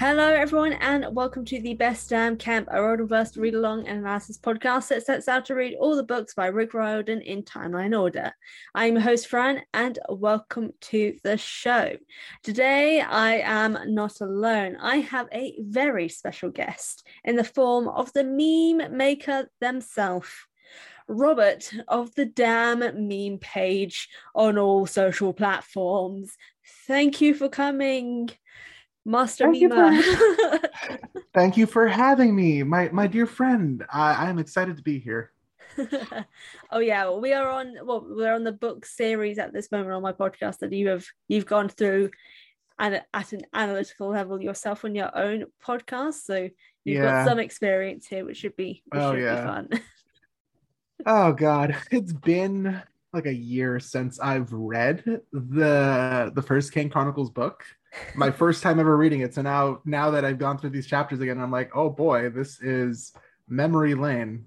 Hello, everyone, and welcome to the Best Damn Camp, a Riordanverse read along and analysis podcast that sets out to read all the books by Rick Riordan in timeline order. I'm your host, Fran, and welcome to the show. Today, I am not alone. I have a very special guest in the form of the meme maker themselves. Robert of the Damn Meme page on all social platforms. Thank you for coming. Master Thank you, Mima. for, thank you for having me, my my dear friend. I, I'm excited to be here. oh yeah, well, we are on well, we're on the book series at this moment on my podcast that you have you've gone through and at an analytical level yourself on your own podcast. So you've Yeah. got some experience here, which should be which Oh, should yeah. be fun. Oh God, it's been like a year since I've read the the first Kane Chronicles book. My first time ever reading it. So now now that I've gone through these chapters again, I'm like, oh boy, this is memory lane.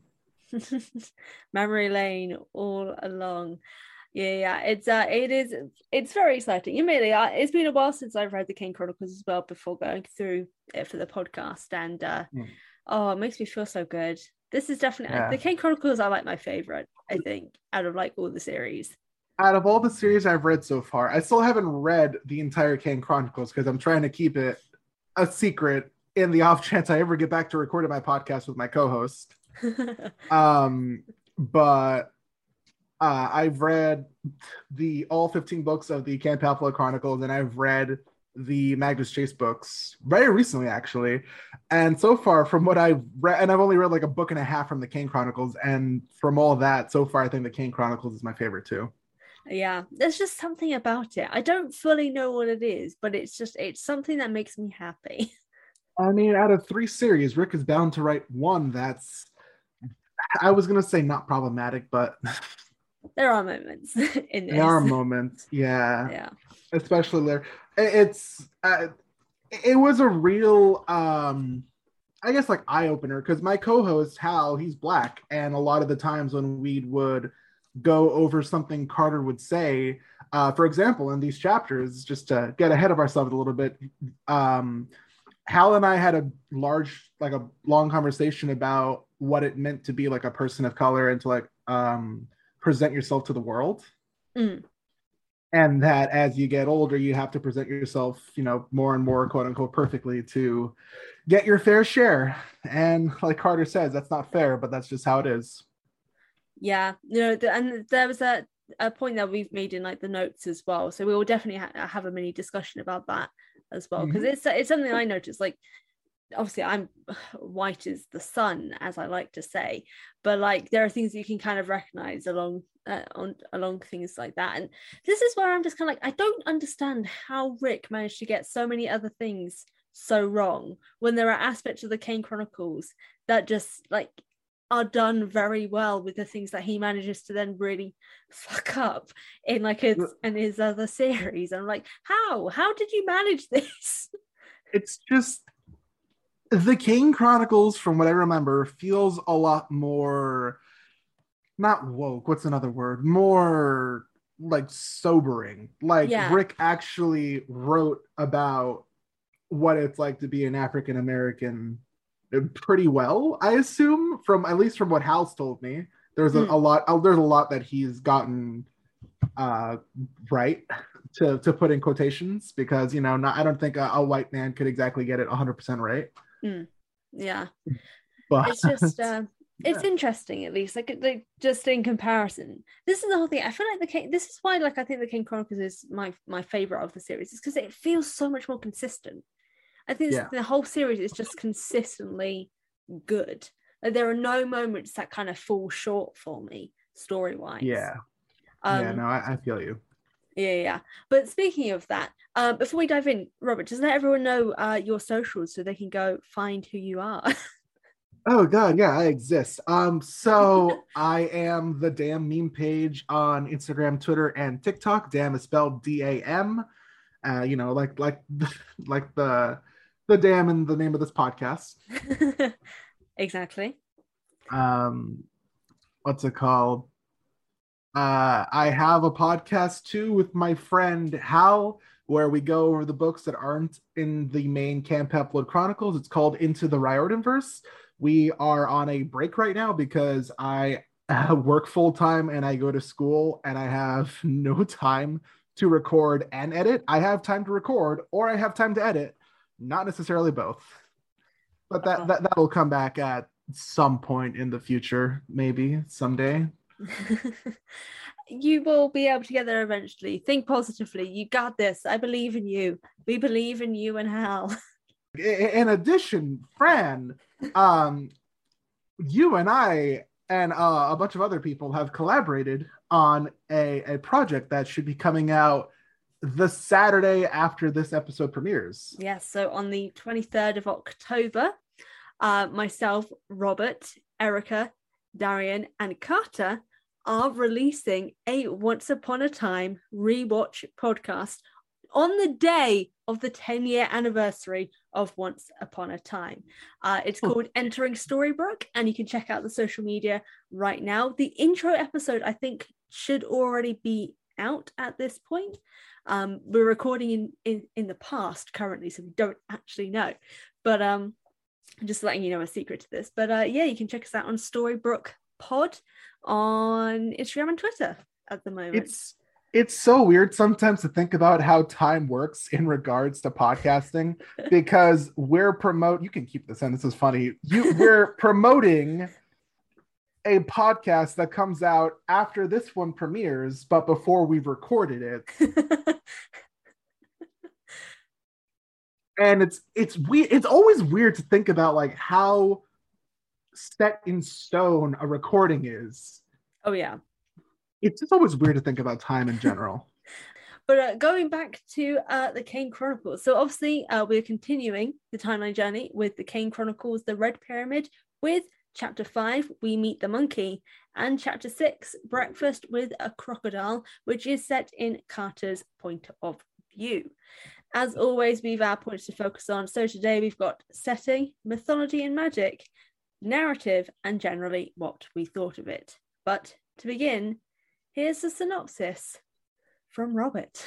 Memory lane all along. Yeah, yeah. It's uh it is it's very exciting. Immediately, uh, it's been a while since I've read the Kane Chronicles as well before going through it for the podcast. And uh Mm. oh it makes me feel so good. This is definitely Yeah. the Kane Chronicles are like my favorite, I think, out of like all the series. Out of all the series I've read so far, I still haven't read the entire Kane Chronicles because I'm trying to keep it a secret in the off chance I ever get back to recording my podcast with my co-host. um but uh i've read the all 15 books of the camp Half chronicles and i've read the magnus chase books very recently actually and so far from what i've read and i've only read like a book and a half from the Kane chronicles and from all that so far i think the Kane chronicles is my favorite too yeah, there's just something about it. I don't fully know what it is, but it's just it's something that makes me happy. i mean out of three series rick is bound to write one that's i was gonna say not problematic but there are moments in this. there are moments yeah yeah. especially there it's uh, it was a real um i guess like eye-opener because my co-host hal he's black and a lot of the times when we would go over something carter would say uh, for example in these chapters just to get ahead of ourselves a little bit um hal and i had a large like a long conversation about what it meant to be like a person of color and to like um present yourself to the world. Mm. and that as you get older you have to present yourself you know more and more quote unquote perfectly to get your fair share. And like carter says that's not fair but that's just how it is Yeah, you know, the, and there was a, a point that we've made in like the notes as well. So we will definitely ha- have a mini discussion about that as well because it's it's something I noticed. Like, obviously, I'm white as the sun, as I like to say, but like there are things you can kind of recognize along uh, on along things like that. And this is where I'm just kind of like I don't understand how Rick managed to get so many other things so wrong when there are aspects of the Kane Chronicles that just like are done very well with the things that he manages to then really fuck up in like his in his other series. I'm like, how? How did you manage this? it's just the kane chronicles from what i remember feels a lot more not woke what's another word more like sobering like Yeah. rick actually wrote about what it's like to be an african american pretty well i assume from at least from what hal's told me. There's a, Hmm. a lot there's a lot that he's gotten uh right to to put in quotations because you know not i don't think a, a white man could exactly get it 100% right. Yeah, but it's just uh, it's interesting at least. Like, like just in comparison. This is the whole thing. I feel like the king this is why like i think the kane chronicles is my my favorite of the series is because it feels so much more consistent I think Yeah. the whole series is just consistently good. Like, there are no moments that kind of fall short for me story wise. Yeah. Um, yeah. No, I, I feel you. yeah, yeah. But speaking of that, uh, before we dive in, Robert, just let everyone know uh, your socials so they can go find who you are. Oh god, yeah, I exist. Um, so I am the damn meme page on Instagram, Twitter, and TikTok. Damn is spelled D-A-M. Uh, you know, like like like the the damn in the name of this podcast. exactly. Um, what's it called? Uh, I have a podcast too with my friend Hal, where we go over the books that aren't in the main Camp Half-Blood Chronicles. It's called Into the Riordanverse. We are on a break right now because I uh, work full time and I go to school and I have no time to record and edit. I have time to record or I have time to edit, not necessarily both. But that, that that will come back at some point in the future, maybe someday. you will be able to get there eventually. Think positively. You got this. I believe in you. We believe in you and Hal. In addition, Fran, um, you and I and uh, a bunch of other people have collaborated on a, a project that should be coming out the Saturday after this episode premieres. Yes, so on the 23rd of October, uh, myself, Robert, Erica, Darian, and Carter are releasing a Once Upon a Time rewatch podcast on the day of the 10 year anniversary of Once Upon a Time. Uh, it's Oh. called Entering Storybrooke, and you can check out the social media right now. The intro episode, I think, should already be out at this point. Um, we're recording in, in in the past currently, so we don't actually know. But um, I'm just letting you know a secret to this. But uh, yeah, you can check us out on Storybrooke Pod on Instagram and Twitter at the moment. It's it's so weird sometimes to think about how time works in regards to podcasting because we're promote you can keep this in this is funny you we're promoting a podcast that comes out after this one premieres but before we've recorded it. And it's it's we it's always weird to think about like how set in stone a recording is. Oh yeah. it's just always weird to think about time in general. But uh, going back to uh, the Kane Chronicles, so obviously uh, we're continuing the timeline journey with the Kane Chronicles, the Red Pyramid, with chapter five, We Meet the Monkey, and chapter six, Breakfast with a Crocodile, which is set in Carter's point of view. As always, we've our points to focus on. So today we've got setting, mythology and magic, narrative, and generally what we thought of it. But to begin, here's the synopsis from Robert.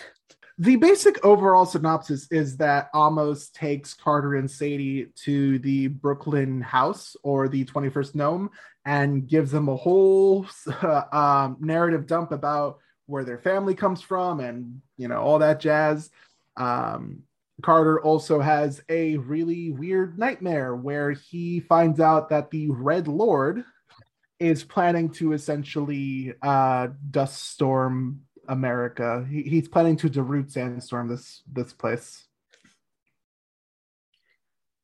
the basic overall synopsis is that Amos takes Carter and Sadie to the Brooklyn house or the 21st Nome and gives them a whole um, narrative dump about where their family comes from and you know all that jazz. Um, Carter also has a really weird nightmare where he finds out that the Red Lord is planning to essentially uh, dust storm America. He, he's planning to Darude sandstorm this this place.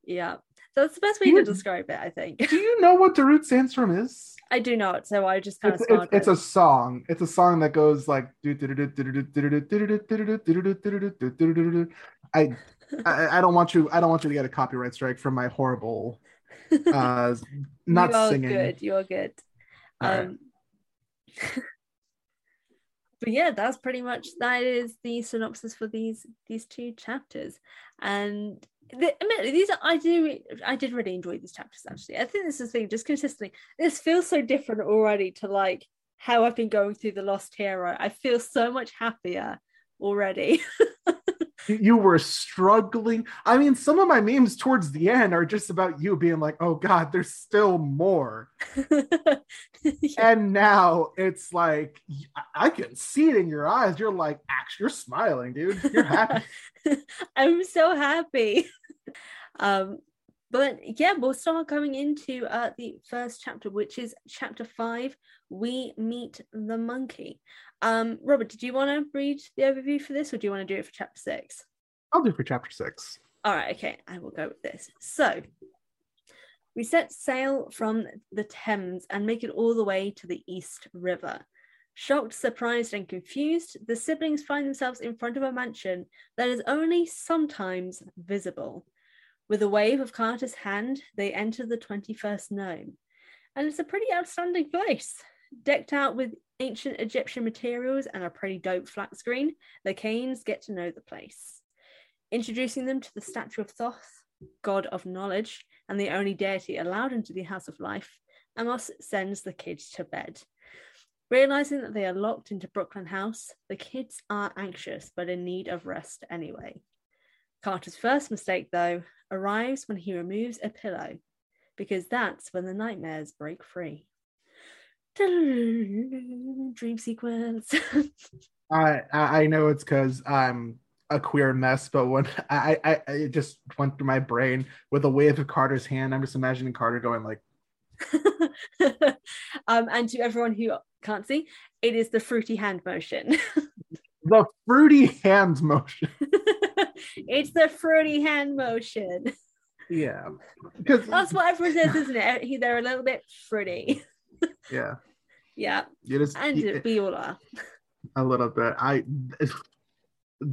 Yeah. That's the best way You- to describe it, I think. Do you know what Darude sandstorm is? I do not, so I just kind It's, of it's, it's a song. It's a song that goes like I, I I don't want you I don't want you to get a copyright strike from my horrible uh not you are singing. good. You are good. All right. But yeah, that's pretty much that is the synopsis for these these two chapters. And the, admittedly, these are, I do I did really enjoy these chapters actually. I think this is the thing just consistently. This feels so different already to like how I've been going through the Lost Hero. I feel so much happier already. You- were struggling. I mean, some of my memes towards the end are just about you being like, "Oh God, there's still more." and now it's like I- I can see it in your eyes. You're like, actually, you're smiling, dude. You're happy. I'm so happy. um, but yeah, we'll start coming into uh, the first chapter, which is chapter five. We meet the monkey. Um, Robert, did you want to read the overview for this, or do you want to do it for chapter six? I'll do for chapter six. All right, okay, I will go with this. So we set sail from the Thames and make it all the way to the East River. Shocked, surprised, and confused, the siblings find themselves in front of a mansion that is only sometimes visible. With a wave of Carter's hand, they enter the 21st Nome. And it's a pretty outstanding place. Decked out with ancient Egyptian materials and a pretty dope flat screen, the Kanes get to know the place. Introducing them to the statue of Thoth, god of knowledge, and the only deity allowed into the House of Life, Amos sends the kids to bed. Realizing that they are locked into Brooklyn House, the kids are anxious but in need of rest anyway. Carter's first mistake, though, arrives when he removes a pillow, because that's when the nightmares break free. Dream sequence. I I know it's because I'm a queer mess, but when I, I it just went through my brain with a wave of Carter's hand, I'm just imagining Carter going like. um, and to everyone who can't see, it is the fruity hand motion. the fruity hand motion. it's the fruity hand motion. Yeah, because that's what everyone says, isn't it? They're a little bit fruity. Yeah. yeah. You just, and you, we all are. A little bit. I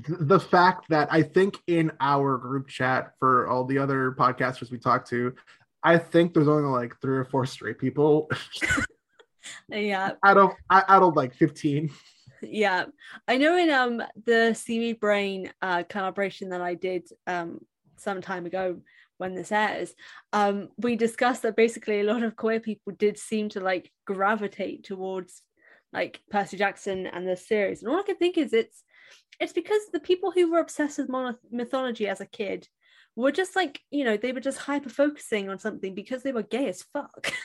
the fact that I think in our group chat for all the other podcasters we talk to, I think there's only like three or four straight people. yeah. Out of I out of like 15. Yeah. I know in um the CV Brain uh collaboration that I did um some time ago when this airs, um, we discussed that basically a lot of queer people did seem to like gravitate towards like Percy Jackson and the series. And all I can think is it's it's because the people who were obsessed with mono- mythology as a kid were just like you know they were just hyper focusing on something because they were gay as fuck.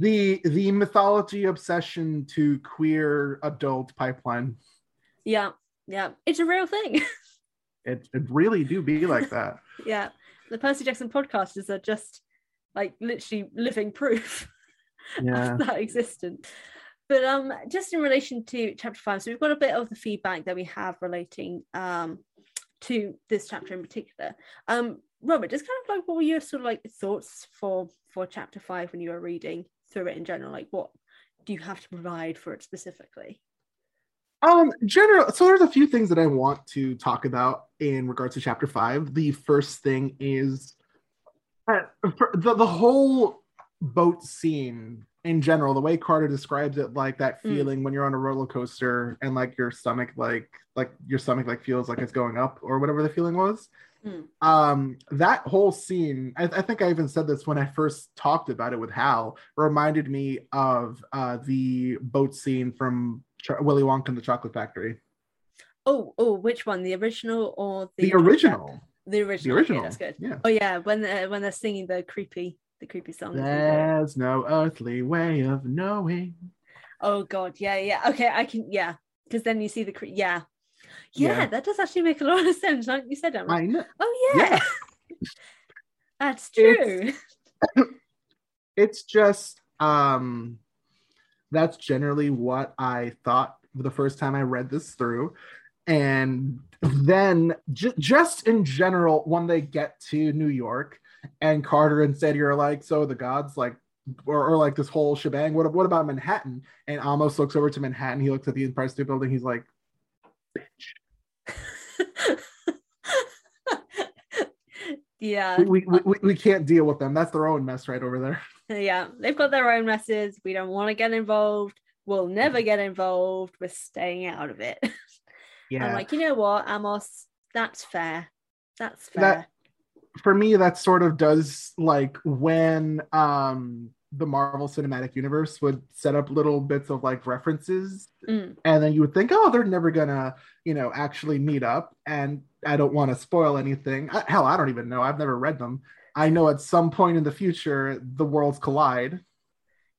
The the mythology obsession to queer adult pipeline. Yeah yeah. It's a real thing. It, it really do be like that yeah. The percy jackson podcasters are just like literally living proof yeah. of that existence. But um just in relation to chapter five so we've got a bit of the feedback that we have relating um to this chapter in particular. Um robert just kind of like what were your sort of like thoughts for for chapter five when you were reading through it in general? Like what do you have to provide for it specifically um general so there's a few things that i want to talk about in regards to chapter five the first thing is uh, the, the whole boat scene in general, the way Carter describes it, like that hmm. feeling mm. when you're on a roller coaster and like your stomach, like like your stomach like feels like it's going up or whatever the feeling was. Mm. Um, that whole scene, I, I, think I even said this when I first talked about it with Hal, reminded me of uh, the boat scene from Ch- Willy Wonka and the Chocolate Factory. Oh, oh, which one? The original or the, the original? The original. The original. That's good. Yeah. Oh yeah, when they're, when they're singing the creepy the creepy song. There's no earthly way of knowing. Oh God, yeah, yeah. Okay, I can, yeah, because then you see the cre- yeah. yeah, yeah, That does actually make a lot of sense. Like you said, I'm like, I know. Oh yeah, yeah. that's true. It's, it's just um, that's generally what I thought the first time I read this through, and then j- just in general when they get to New York and Carter and Sadie are like, so the gods like or, or, like this whole shebang. What what about Manhattan? And Amos looks over to Manhattan. He looks at the Empire State Building. He's like, bitch. yeah. We, we, we, we can't deal with them. That's their own mess right over there. Yeah, they've got their own messes. We don't want to get involved. We'll never get involved. We're staying out of it. Yeah. I'm like, you know what, Amos, that's fair. That's fair. That, for me that sort of does like when um the Marvel Cinematic Universe would set up little bits of like references, mm. and then you would think, oh, they're never gonna, you know, actually meet up. And I don't want to spoil anything. I, hell, I don't even know. I've never read them. I know at some point in the future the worlds collide.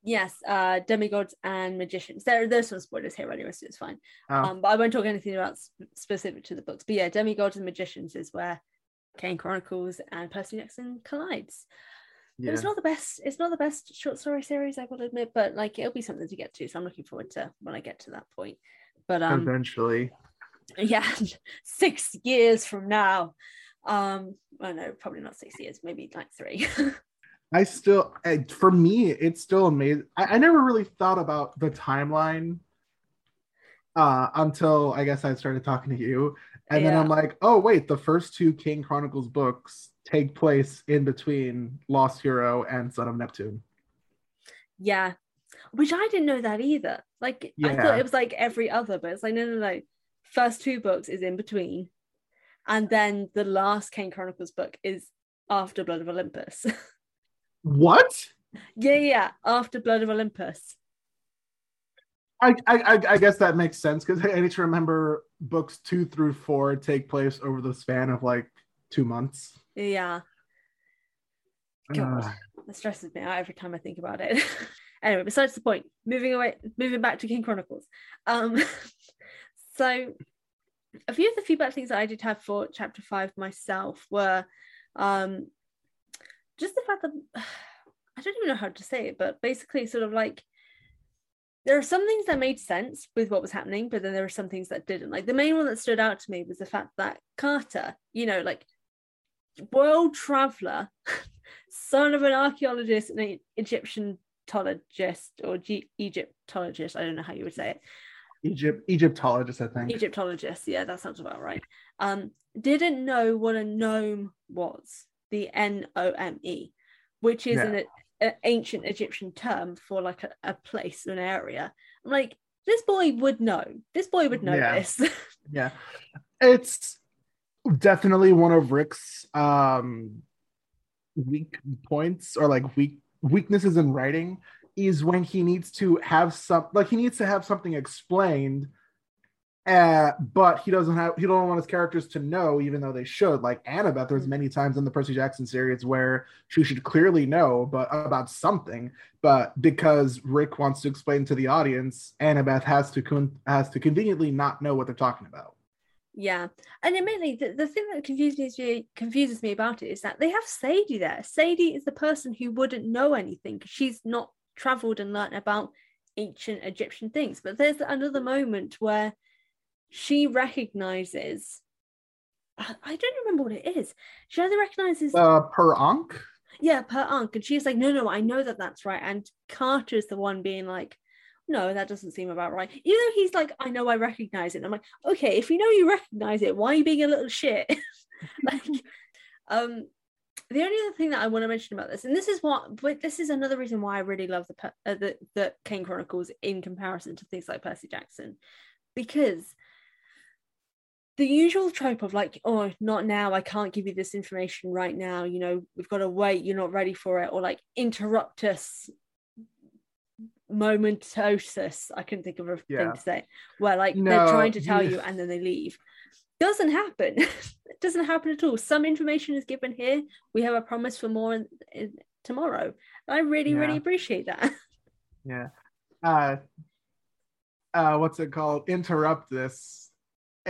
Yes, uh, demigods and magicians. There, there's some spoilers here anyway, so it's fine. Oh. Um, but I won't talk anything about sp- specific to the books. But yeah, demigods and magicians is where Kane Chronicles and Percy Jackson collides. Yeah. It was not the best. It's not the best short story series, I will admit, but like it'll be something to get to. So I'm looking forward to when I get to that point. But um, eventually, yeah, six years from now. Um, I know probably not six years, maybe like three. I still, for me, it's still amazing. I, I never really thought about the timeline uh, until I guess I started talking to you, and yeah. then I'm like, oh wait, the first two Kane Chronicles books take place in between Lost Hero and Son of Neptune. Yeah, which I didn't know that either. Like yeah. I thought it was like every other, but it's like no, no, no. First two books is in between, and then the last Kane Chronicles book is after Blood of Olympus. What? Yeah, yeah. After Blood of Olympus. I, I, I guess that makes sense because I need to remember books two through four take place over the span of like two months. Yeah. God, uh, that stresses me out every time I think about it. anyway, besides the point, moving away, moving back to Kane Chronicles. Um, so a few of the feedback things that I did have for chapter five myself were um, just the fact that I don't even know how to say it, but basically, sort of like there are some things that made sense with what was happening, but then there were some things that didn't. Like the main one that stood out to me was the fact that Carter, you know, like world traveler, son of an archaeologist and an Egyptologist or G- Egyptologist, I don't know how you would say it. Egypt Egyptologist, I think. Egyptologist, yeah, that sounds about right. Um, didn't know what a nome was the N O M E, which is yeah. an, an, ancient Egyptian term for like a, a place, an area. I'm like, this boy would know. This boy would know yeah. this. yeah. It's definitely one of Rick's um weak points or like weak weaknesses in writing is when he needs to have some like he needs to have something explained uh, but he doesn't have he don't want his characters to know, even though they should. Like Annabeth, there's many times in the Percy Jackson series where she should clearly know, but about something. But because Rick wants to explain to the audience, Annabeth has to con- has to conveniently not know what they're talking about. Yeah, and admittedly, the, the thing that confuses me confuses me about it is that they have Sadie there. Sadie is the person who wouldn't know anything she's not traveled and learnt about ancient Egyptian things. But there's another moment where she recognizes I don't remember what it is. She either recognizes uh, per Ankh. Yeah, per Ankh, and she's like, "No, no, I know that that's right." And Carter's the one being like, "No, that doesn't seem about right." Even though he's like, "I know, I recognize it." And I'm like, "Okay, if you know you recognize it, why are you being a little shit?" like, um, the only other thing that I want to mention about this, and this is what, but this is another reason why I really love the uh, the, the Kane Chronicles in comparison to things like Percy Jackson, because the usual trope of like, oh, not now, I can't give you this information right now, you know, we've got to wait, you're not ready for it, or like interrupt us momentosis. I couldn't think of a yeah. thing to say, where like no, they're trying to tell you and then they leave. Doesn't happen. it doesn't happen at all. Some information is given here. We have a promise for more in, in, tomorrow. I really, yeah. really appreciate that. Yeah. Uh, uh, what's it called? Interrupt this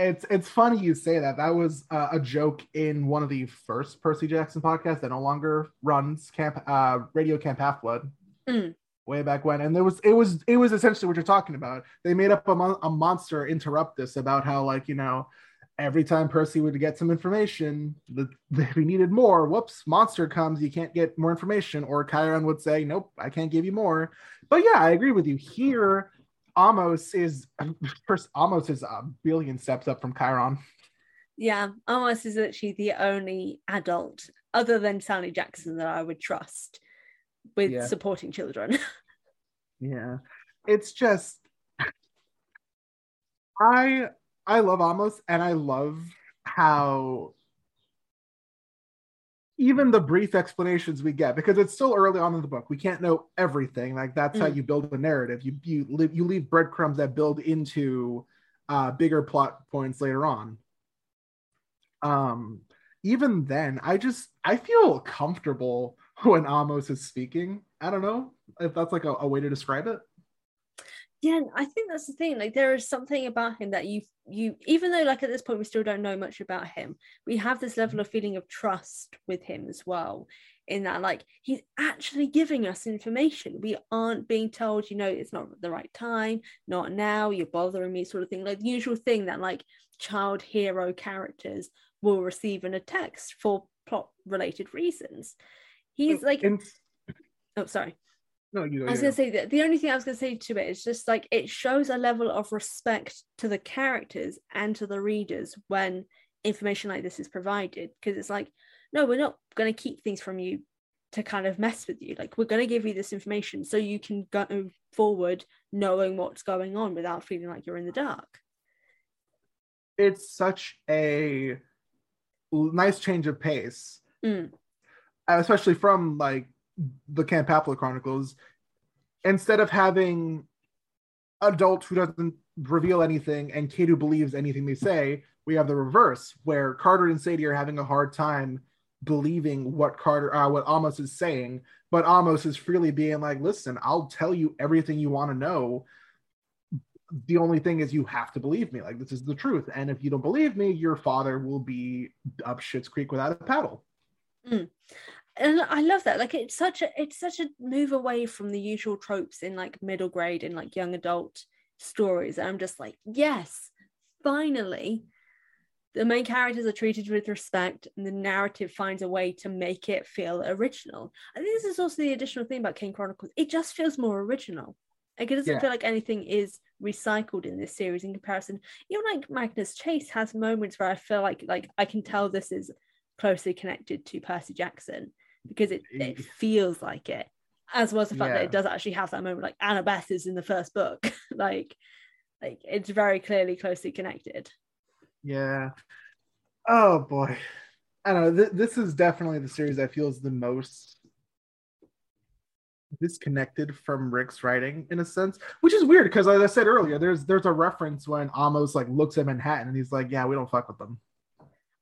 it's it's funny you say that. That was uh, a joke in one of the first Percy Jackson podcasts that no longer runs Camp uh, Radio Camp Half Blood. Mm. Way back when, and there was it was it was essentially what you're talking about. They made up a, mon- a monster interrupt this about how like you know every time Percy would get some information, that, he needed more, whoops, monster comes, you can't get more information. Or Chiron would say, nope, I can't give you more. But yeah, I agree with you. Here, Amos is first. Amos is a billion steps up from Chiron. Yeah, Amos is actually the only adult other than Sally Jackson that I would trust with yeah. supporting children. yeah, it's just I I love Amos and I love how even the brief explanations we get because it's still early on in the book we can't know everything. Like that's mm. how you build a narrative. You you leave, you leave breadcrumbs that build into uh, bigger plot points later on. Um even then i just i feel comfortable when amos is speaking. I don't know if that's like a, a way to describe it yeah i think that's the thing like there is something about him that you you even though like at this point we still don't know much about him we have this level of feeling of trust with him as well in that like he's actually giving us information we aren't being told you know it's not the right time not now you're bothering me sort of thing like the usual thing that like child hero characters will receive in a text for plot related reasons. He's like, And- oh, sorry. No, you. I was going to say that the only thing I was going to say to it is just like it shows a level of respect to the characters and to the readers when information like this is provided. Because it's like, no, we're not going to keep things from you to kind of mess with you. Like, we're going to give you this information so you can go forward knowing what's going on without feeling like you're in the dark. it's such a nice change of pace, Mm. especially from like the Camp Half-Blood Chronicles. Instead of having adult who doesn't reveal anything and kid who believes anything they say, we have the reverse, where Carter and Sadie are having a hard time believing what Carter, uh, what Amos is saying, but Amos is freely being like, "Listen, I'll tell you everything you want to know." the only thing is you have to believe me like this is the truth and if you don't believe me your father will be up shit's creek without a paddle and I love that. Like it's such a it's such a move away from the usual tropes in like middle grade and like young adult stories. And I'm just like, yes, finally, the main characters are treated with respect, and the narrative finds a way to make it feel original. I think this is also the additional thing about Kane Chronicles. It just feels more original. Like it doesn't Yeah. feel like anything is recycled in this series in comparison. Even like Magnus Chase has moments where I feel like like I can tell this is closely connected to Percy Jackson because it, it feels like it, as well as the fact that it does actually have that moment like Annabeth is in the first book. like like it's very clearly closely connected. yeah oh boy i don't know th- this is definitely the series that feels the most disconnected from rick's writing in a sense which is weird because as i said earlier there's there's a reference when amos like looks at manhattan and he's like yeah we don't fuck with them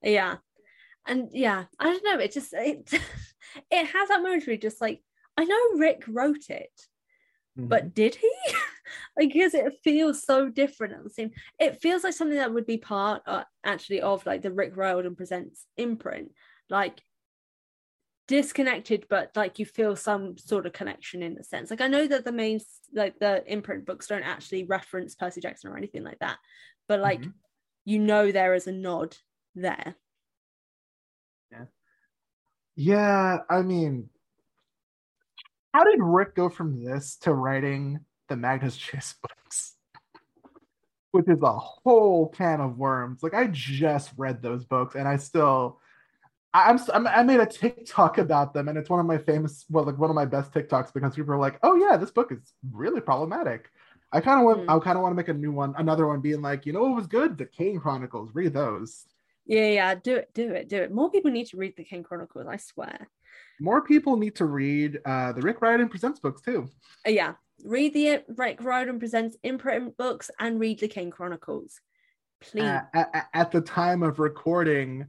Yeah. And yeah, I don't know. It just it it has that moment where you're just like, I know Rick wrote it, Mm-hmm. but did he? like, because it feels so different at the same. It feels like something that would be part uh, actually of like the Rick Riordan presents imprint, like disconnected, but like you feel some sort of connection in a sense. Like I know that the main like the imprint books don't actually reference Percy Jackson or anything like that, but like Mhm. you know there is a nod there. Yeah, I mean, how did Rick go from this to writing the Magnus Chase books? Which is a whole can of worms. Like I just read those books, and I still, I- I'm, I'm I made a TikTok about them, and it's one of my famous, well, like one of my best TikToks because people are like, "Oh yeah, this book is really problematic." I kind of want, Hmm. I kind of want to make a new one, another one, being like, you know, what was good? The Kane Chronicles. Read those. Yeah, yeah, do it, do it, do it. More people need to read the Kane Chronicles, I swear. More people need to read uh, the Rick Riordan Presents books too. Uh, yeah, read the Rick Riordan Presents imprint books and read the Kane Chronicles. Please. Uh, at, at the time of recording,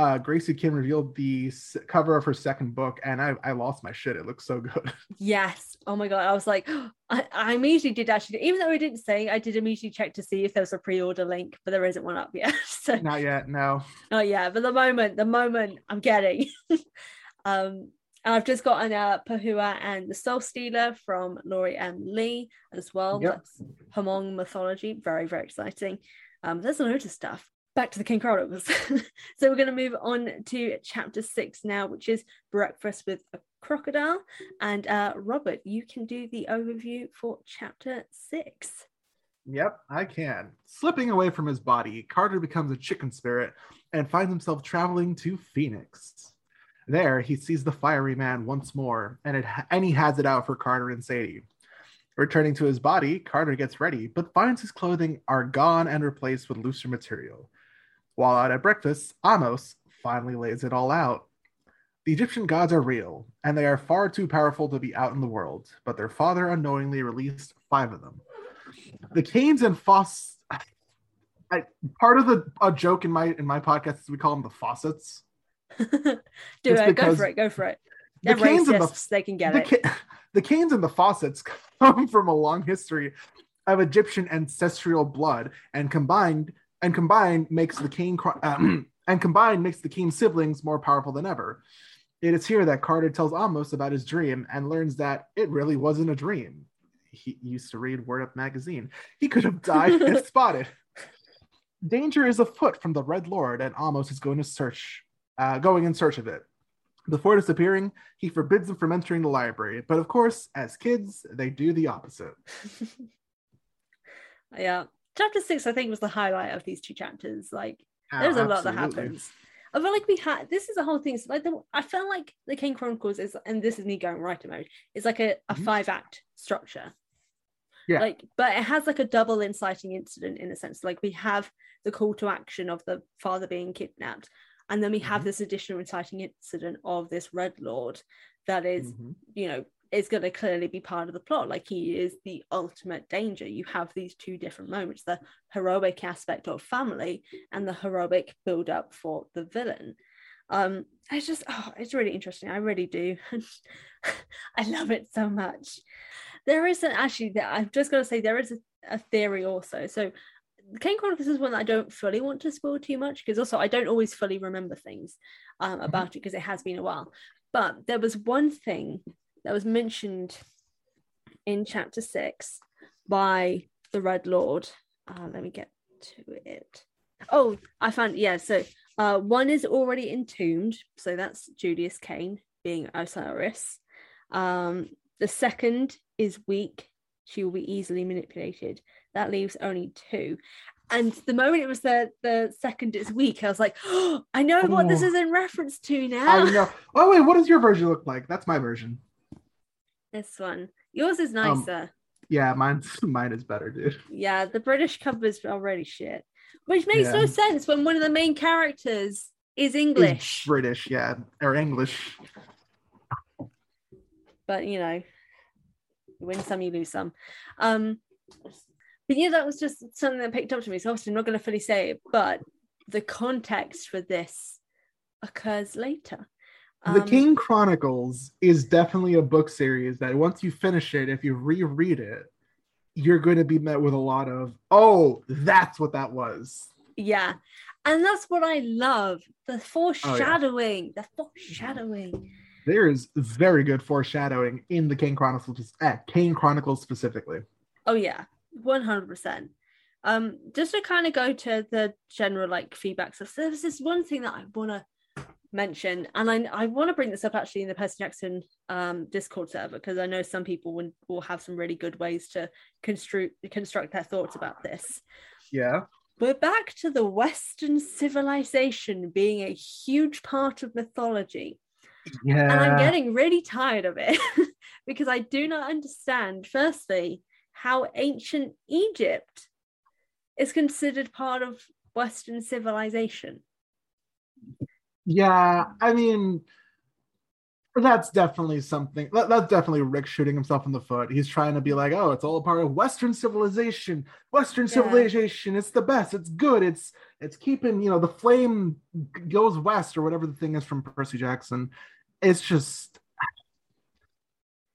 uh, Gracie Kim revealed the cover of her second book, and I, I lost my shit. It looks so good. yes. Oh my God. I was like, I, I immediately did actually, even though I didn't say, I did immediately check to see if there was a pre order link, but there isn't one up yet. so, Not yet, no. oh yeah, but the moment, the moment I'm getting. um, and I've just gotten uh, Pahua and the Soul Stealer from Lori M. Lee as well. Yep. That's Hmong mythology. Very, very exciting. Um, there's a load of stuff. Back to the Kane Chronicles. so we're going to move on to chapter six now, which is Breakfast with a Crocodile. And uh, Robert, you can do the overview for chapter six. Yep, I can. Slipping away from his body, Carter becomes a chicken spirit and finds himself traveling to Phoenix. There, he sees the fiery man once more, and it and he has it out for Carter and Sadie. Returning to his body, Carter gets ready, but finds his clothing are gone and replaced with looser material. While out at breakfast, Amos finally lays it all out. The Egyptian gods are real, and they are far too powerful to be out in the world, but their father unknowingly released five of them. The Kanes and Fausts. I, part of the a joke in my in my podcast is we call them the faucets. do it. Go for it. Go for it. the Kanes and the. They can get the, it. The Kanes and the Faucets come from a long history of Egyptian ancestral blood, and combined and combined makes the Kane um, and combined makes the Kane siblings more powerful than ever. It is here that Carter tells Amos about his dream and learns that it really wasn't a dream. He used to read Word Up magazine. He could have died if spotted. danger is afoot from the Red Lord, and Amos is going to search, uh, going in search of it. Before disappearing, he forbids them from entering the library. But of course, as kids, they do the opposite. yeah. Chapter six, I think, was the highlight of these two chapters. Like, oh, there's a lot that happens. I feel like we had this is a whole thing. So like the, I felt like the Kane Chronicles is, and this is me going writer mode. It's like a, a mm-hmm. five act structure. Yeah. Like, but it has like a double inciting incident in a sense. Like we have the call to action of the father being kidnapped, and then we have mm-hmm. this additional inciting incident of this Red Lord that is, mm-hmm. you know, is going to clearly be part of the plot. Like he is the ultimate danger. You have these two different moments the heroic aspect of family and the heroic build up for the villain. Um, it's just, oh, it's really interesting. I really do. I love it so much. There isn't actually that I've just got to say, there is a, a theory also. So Kane Chronicles is one that I don't fully want to spoil too much because also I don't always fully remember things um, mm-hmm. about it because it has been a while. But there was one thing that was mentioned in chapter six by the Red Lord. Uh, let me get to it. Oh, I found yeah. So uh, one is already entombed, so that's Julius Kane being Osiris. Um, the second is weak; she will be easily manipulated. That leaves only two. And the moment it was the the second is weak, I was like, oh, I know what this is in reference to now. I know. Oh wait, what does your version look like? That's my version. This one. Yours is um, nicer. Um, yeah, mine's mine is better, dude. Yeah, the British cover is already shit. Which makes yeah. no sense when one of the main characters is English. Is British, yeah. Or English. But you know, you win some, you lose some. Um but yeah, that was just something that picked up to me. So obviously I'm not gonna fully say it, but the context for this occurs later. The um, Kane Chronicles is definitely a book series that once you finish it, if you reread it, you're going to be met with a lot of, oh, that's what that was. Yeah. And that's what I love the foreshadowing, oh, yeah. the foreshadowing. There is very good foreshadowing in the Kane Chronicles, eh, Kane Chronicles specifically. Oh, yeah, 100%. Um, just to kind of go to the general like feedback stuff. So there's this one thing that I want to mention and i, I want to bring this up actually in the percy jackson um, discord server because i know some people will, will have some really good ways to construct construct their thoughts about this. Yeah. We're back to the western civilization being a huge part of mythology. Yeah and i'm getting really tired of it because i do not understand firstly how ancient egypt is considered part of western civilization yeah, I mean, that's definitely something. That, that's definitely Rick shooting himself in the foot. He's trying to be like, oh, it's all a part of Western civilization. Western yeah. civilization, it's the best. It's good. It's it's keeping you know the flame goes west or whatever the thing is from Percy Jackson. It's just.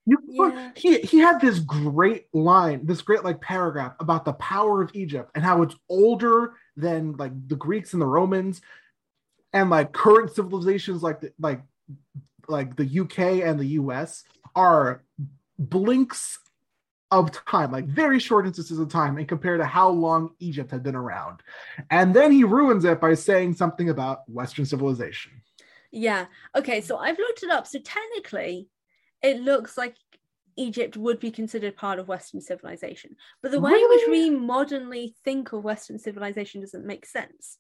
You, yeah. he he had this great line, this great like paragraph about the power of Egypt and how it's older than like the Greeks and the Romans and like current civilizations like the, like like the UK and the US are blinks of time, like very short instances of time, and compared to how long Egypt had been around. And then he ruins it by saying something about Western civilization. Yeah. Okay. So I've looked it up. So technically, it looks like Egypt would be considered part of Western civilization. But the way really? in which we modernly think of Western civilization doesn't make sense.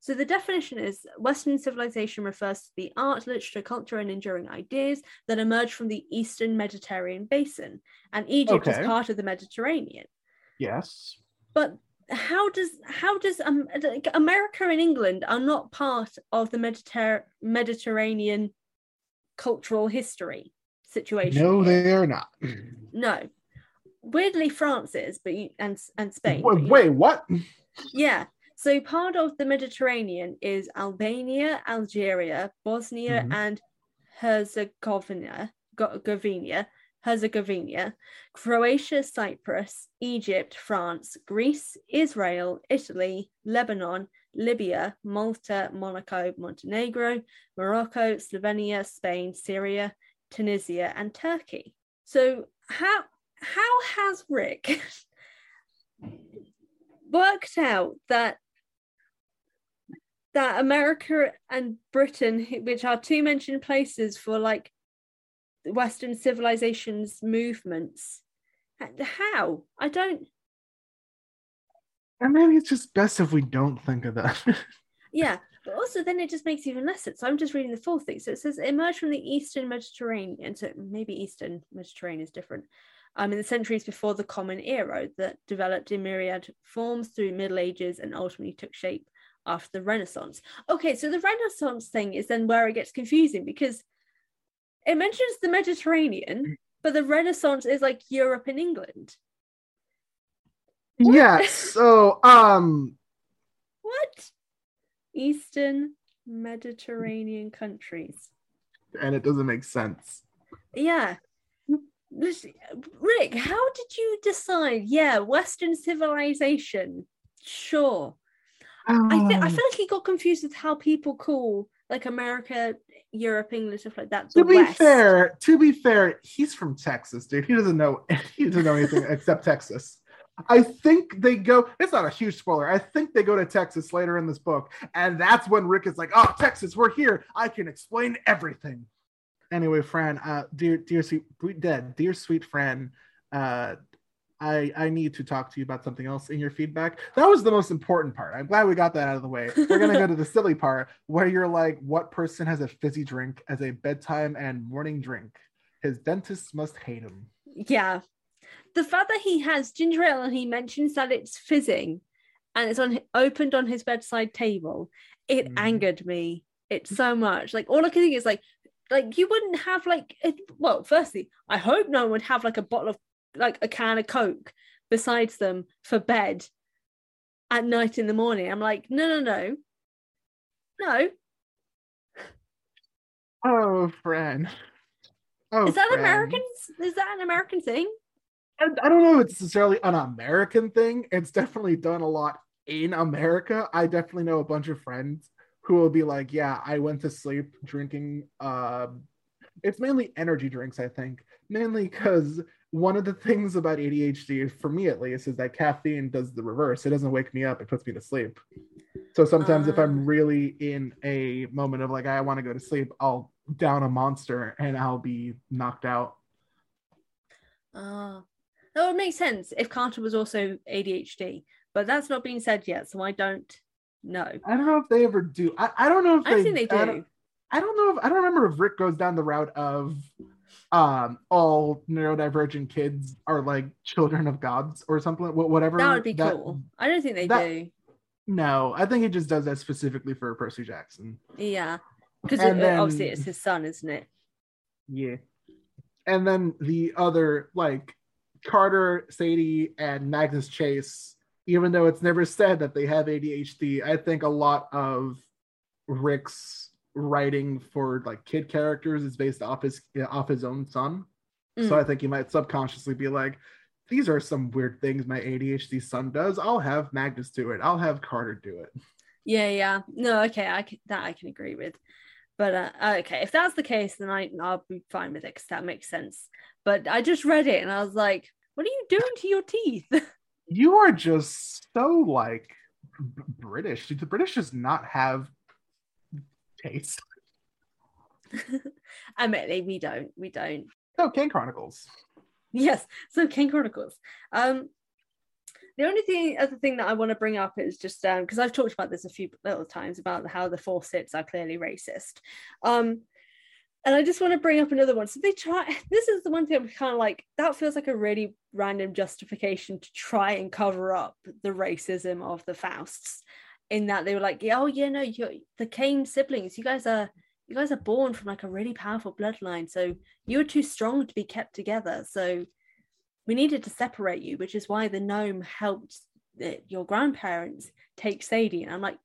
So the definition is Western civilization refers to the art, literature, culture, and enduring ideas that emerge from the Eastern Mediterranean basin, and Egypt okay. is part of the Mediterranean. Yes. But how does how does um, America and England are not part of the Mediter- Mediterranean cultural history situation? No, they are not. No. Weirdly, France is, but you, and and Spain. Wait, wait what? Yeah, so part of the Mediterranean is Albania, Algeria, Bosnia, mm-hmm. and Herzegovina, Herzegovina, Herzegovina, Croatia, Cyprus, Egypt, France, Greece, Israel, Italy, Lebanon, Libya, Malta, Monaco, Montenegro, Morocco, Slovenia, Spain, Syria, Tunisia, and Turkey. So how how has Rick worked out that that America and Britain, which are two mentioned places for like Western civilization's movements, how? I don't. And maybe it's just best if we don't think of that. yeah, but also then it just makes even less sense. So I'm just reading the full thing. So it says emerged from the Eastern Mediterranean. So maybe Eastern Mediterranean is different. Um, in the centuries before the Common Era that developed in myriad forms through Middle Ages and ultimately took shape after the Renaissance. Okay, so the Renaissance thing is then where it gets confusing because it mentions the Mediterranean, but the Renaissance is like Europe and England. What? Yeah, so um what? Eastern Mediterranean countries. And it doesn't make sense. Yeah. Rick, how did you decide? Yeah, Western civilization. Sure. Um, I, th- I feel like he got confused with how people call like America, Europe, England, stuff like that. To be West. fair, to be fair, he's from Texas, dude. He doesn't know he doesn't know anything except Texas. I think they go, it's not a huge spoiler. I think they go to Texas later in this book. And that's when Rick is like, oh, Texas, we're here. I can explain everything. Anyway, Fran, uh, dear, dear, sweet, dead, dear, sweet Fran, uh, I, I need to talk to you about something else in your feedback. That was the most important part. I'm glad we got that out of the way. We're gonna go to the silly part where you're like, what person has a fizzy drink as a bedtime and morning drink? His dentist must hate him. Yeah, the fact that he has ginger ale and he mentions that it's fizzing and it's on opened on his bedside table, it mm. angered me. It's so much. Like all I can think is like, like you wouldn't have like well, firstly, I hope no one would have like a bottle of like a can of Coke besides them for bed at night in the morning. I'm like, no, no, no. No. Oh, friend. Oh, is that American? Is that an American thing? I, I don't know if it's necessarily an American thing. It's definitely done a lot in America. I definitely know a bunch of friends who will be like, "Yeah, I went to sleep drinking." Uh, it's mainly energy drinks, I think, mainly because one of the things about ADHD, for me at least, is that caffeine does the reverse. It doesn't wake me up; it puts me to sleep. So sometimes, if I'm ah. really in a moment of like I want to go to sleep, I'll down a monster and I'll be knocked out. Oh, that would make sense if Carter was also ADHD, but that's not being said yet, so I don't know. I don't know if they ever do. I, I don't know if I they, think they do. I don't, I don't know if I don't remember if Rick goes down the route of um all neurodivergent kids are like children of gods or something whatever that would be that, cool. I don't think they that, do. No i think he just does that specifically for percy jackson. Yeah because obviously it's his son isn't it? Yeah. And then the other like Carter, Sadie, and Magnus Chase, even though it's never said that they have ADHD, I think a lot of Rick's writing for like kid characters is based off his off his own son. Mm. So I think he might subconsciously be like, these are some weird things my ADHD son does. I'll have Magnus do it. I'll have Carter do it. Yeah, yeah. No, okay, I can, that I can agree with. But uh, okay, if that's the case, then I, I'll be fine with it because that makes sense. But I just read it and I was like, what are you doing to your teeth? you are just so like British. The British does not have taste. I mean, we don't. We don't. Oh, Kane Chronicles. Yes. So Kane Chronicles. Um, the only thing, other thing that I want to bring up is just because um, I've talked about this a few little times about how the four Faust's are clearly racist. Um, and I just want to bring up another one. So they try. This is the one thing I'm kind of like. That feels like a really random justification to try and cover up the racism of the Fausts. In that they were like, yeah, oh yeah, no, you're the Kane siblings. You guys are you guys are born from like a really powerful bloodline, so you're too strong to be kept together. So we needed to separate you, which is why the Nome helped your grandparents take Sadie. And I'm like,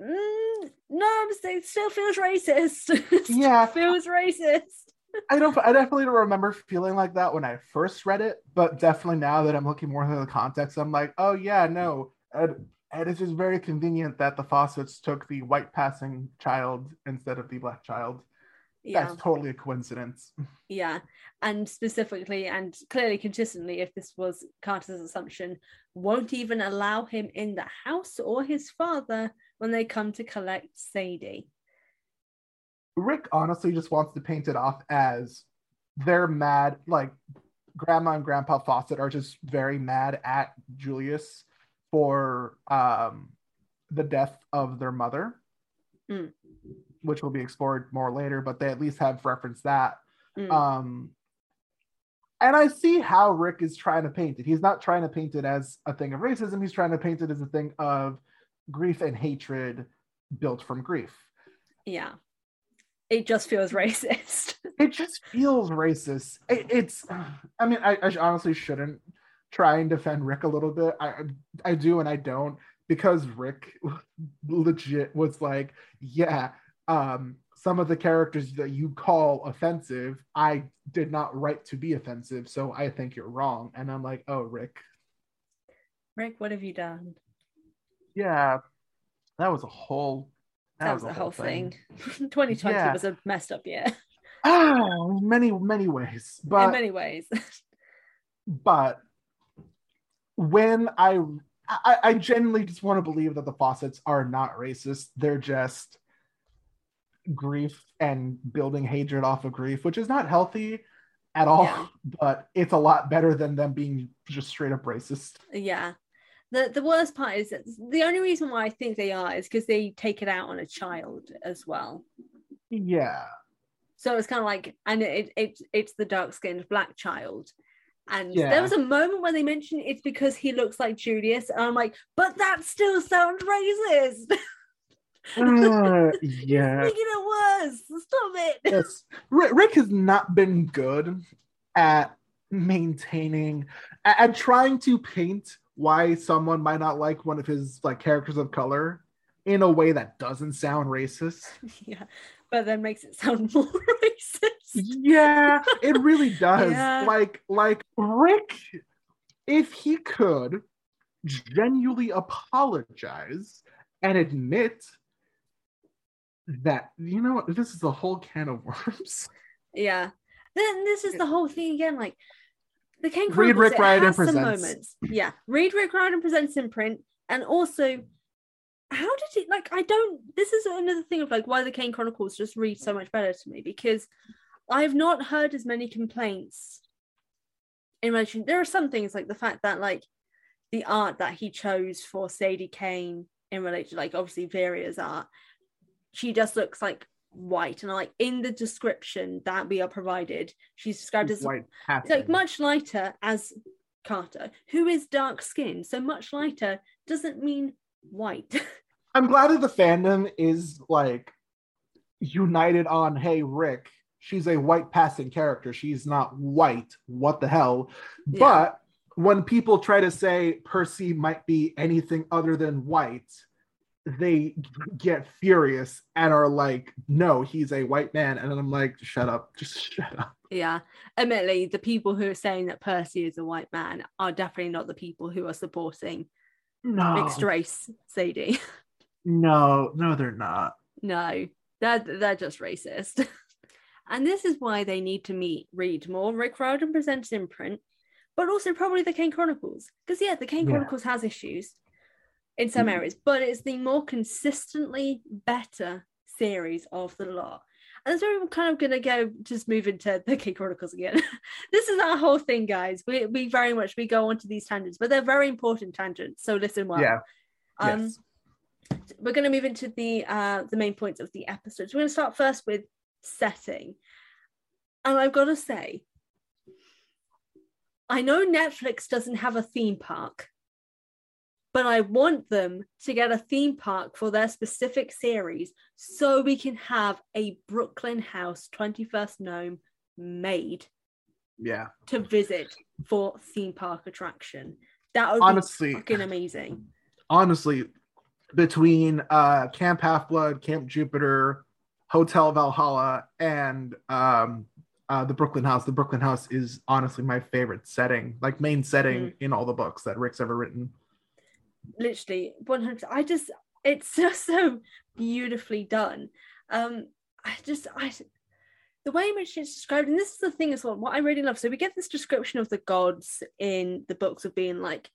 mm, no, it still feels racist. Yeah, feels racist. I don't. I definitely don't remember feeling like that when I first read it, but definitely now that I'm looking more into the context, I'm like, oh yeah, no. And, it's just very convenient that the Fausts took the white passing child instead of the black child. Yeah. That's totally a coincidence. Yeah. And specifically and clearly consistently, if this was Carter's assumption, won't even allow him in the house or his father when they come to collect Sadie. Rick honestly just wants to paint it off as they're mad, like grandma and grandpa Faust are just very mad at Julius for um, the death of their mother, Mm. which will be explored more later, but they at least have referenced that. Mm. Um, and I see how Rick is trying to paint it. He's not trying to paint it as a thing of racism, he's trying to paint it as a thing of grief and hatred built from grief. yeah. It just feels racist. It just feels racist. It, it's, I mean, I, I honestly shouldn't try and defend Rick a little bit. I, I do and I don't because Rick legit was like, yeah, um, some of the characters that you call offensive, I did not write to be offensive, so I think you're wrong. And I'm like, oh, Rick, Rick, what have you done? yeah, that was a whole. That, was the whole thing. 2020 Yeah. was a messed up year Ah, many many ways, but in many ways. but when I, I I genuinely just want to believe that the Fausts are not racist. They're just grief and building hatred off of grief, which is not healthy at all. Yeah. But it's a lot better than them being just straight up racist. yeah. The the worst part is that the only reason why I think they are is because they take it out on a child as well. Yeah, So it's kind of like, and it, it it's the dark skinned black child. And Yeah. there was a moment when they mentioned it's because he looks like Julius, and I'm like, but that still sounds racist. Uh, yeah. making it worse. Stop it. yes. Rick, has not been good at maintaining at trying to paint why someone might not like one of his like characters of color in a way that doesn't sound racist. yeah, but then makes it sound more racist. Yeah, it really does. Yeah. Like like Rick if he could genuinely apologize and admit that you know what this is a whole can of worms. Yeah. Then this is the whole thing again. Like the Ken Read Rick Riordan Presents. moments. Yeah. Read Rick Riordan presents in print, and also, how did it? Like, I don't. This is another thing of like why the Kane Chronicles just read so much better to me because I've not heard as many complaints in relation. There are some things like the fact that like the art that he chose for Sadie Kane in relation, like obviously Viria's art, she just looks like white, and like in the description that we are provided, she's described as White like much lighter as Carter, who is dark skinned. So much lighter doesn't mean white. I'm glad that the fandom is like united on hey Rick, she's a white passing character. She's not white. What the hell? Yeah. But when people try to say Percy might be anything other than white, they get furious and are like, no, he's a white man. And I'm like, shut up, just shut up. yeah. Admittedly, the people who are saying that Percy is a white man are definitely not the people who are supporting No, mixed race Sadie. no, no, they're not. no, they're they're just racist. and this is why they need to meet read more Rick Riordan presents in print, but also probably the Kane Chronicles. Because yeah, the Kane Yeah. Chronicles has issues in some Mhm. areas, but it's the more consistently better series of the lot. And so we're kind of gonna go just move into the Kane Chronicles again. this is our whole thing, guys. We we very much we go onto these tangents, but they're very important tangents. So listen well. yeah. Um, yes. We're going to move into the uh, the main points of the episode. So we're going to start first with setting, and I've got to say, I know Netflix doesn't have a theme park, but I want them to get a theme park for their specific series so we can have a Brooklyn House 21st Nome made Yeah. to visit for theme park attraction. That would Honestly, be fucking amazing. honestly, between uh, Camp Half Blood, Camp Jupiter, Hotel Valhalla, and um, uh, the Brooklyn House, the Brooklyn House is honestly my favorite setting, like main setting Mm. in all the books that Rick's ever written. literally 100 i just it's just so beautifully done um i just i the way in which it's described and this is the thing as well what i really love so we get this description of the gods in the books of being like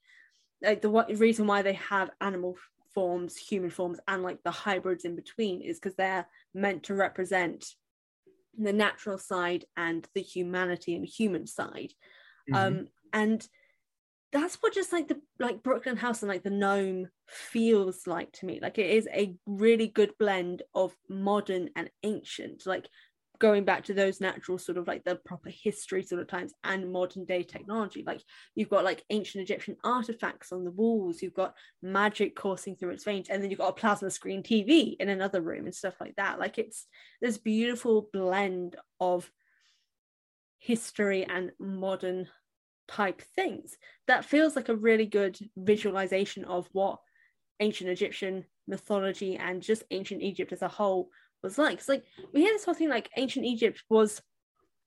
like the what reason why they have animal forms, human forms, and like the hybrids in between is because they're meant to represent the natural side and the humanity and human side. Mm-hmm. Um, and that's what just like the like Brooklyn House and like the Nome feels like to me. Like it is a really good blend of modern and ancient. Like going back to those natural sort of like the proper history sort of times and modern day technology like you've got like ancient egyptian artifacts on the walls you've got magic coursing through its veins and then you've got a plasma screen tv in another room and stuff like that. Like it's this beautiful blend of history and modern type things that feels like a really good visualization of what ancient egyptian mythology and just ancient egypt as a whole was like. It's like we hear this whole thing like ancient Egypt was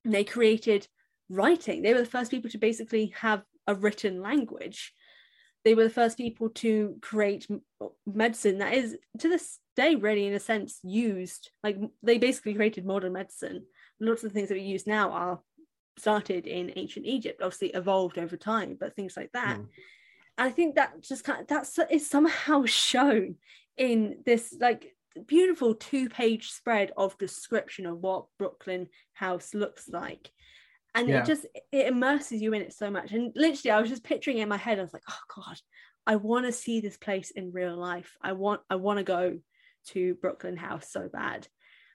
they created writing. They were the first people to basically have a written language. They were the first people to create medicine that is to this day really in a sense used like they basically created modern medicine. Lots of the things that we use now are started in ancient Egypt, obviously evolved over time, but things like that. Mm. I think that just kind of that's is somehow shown in this like beautiful two page spread of description of what Brooklyn House looks like. And yeah. it just it immerses you in it so much. And literally I was just picturing it in my head. I was like, oh God, I want to see this place in real life. I want I want to go to Brooklyn House so bad.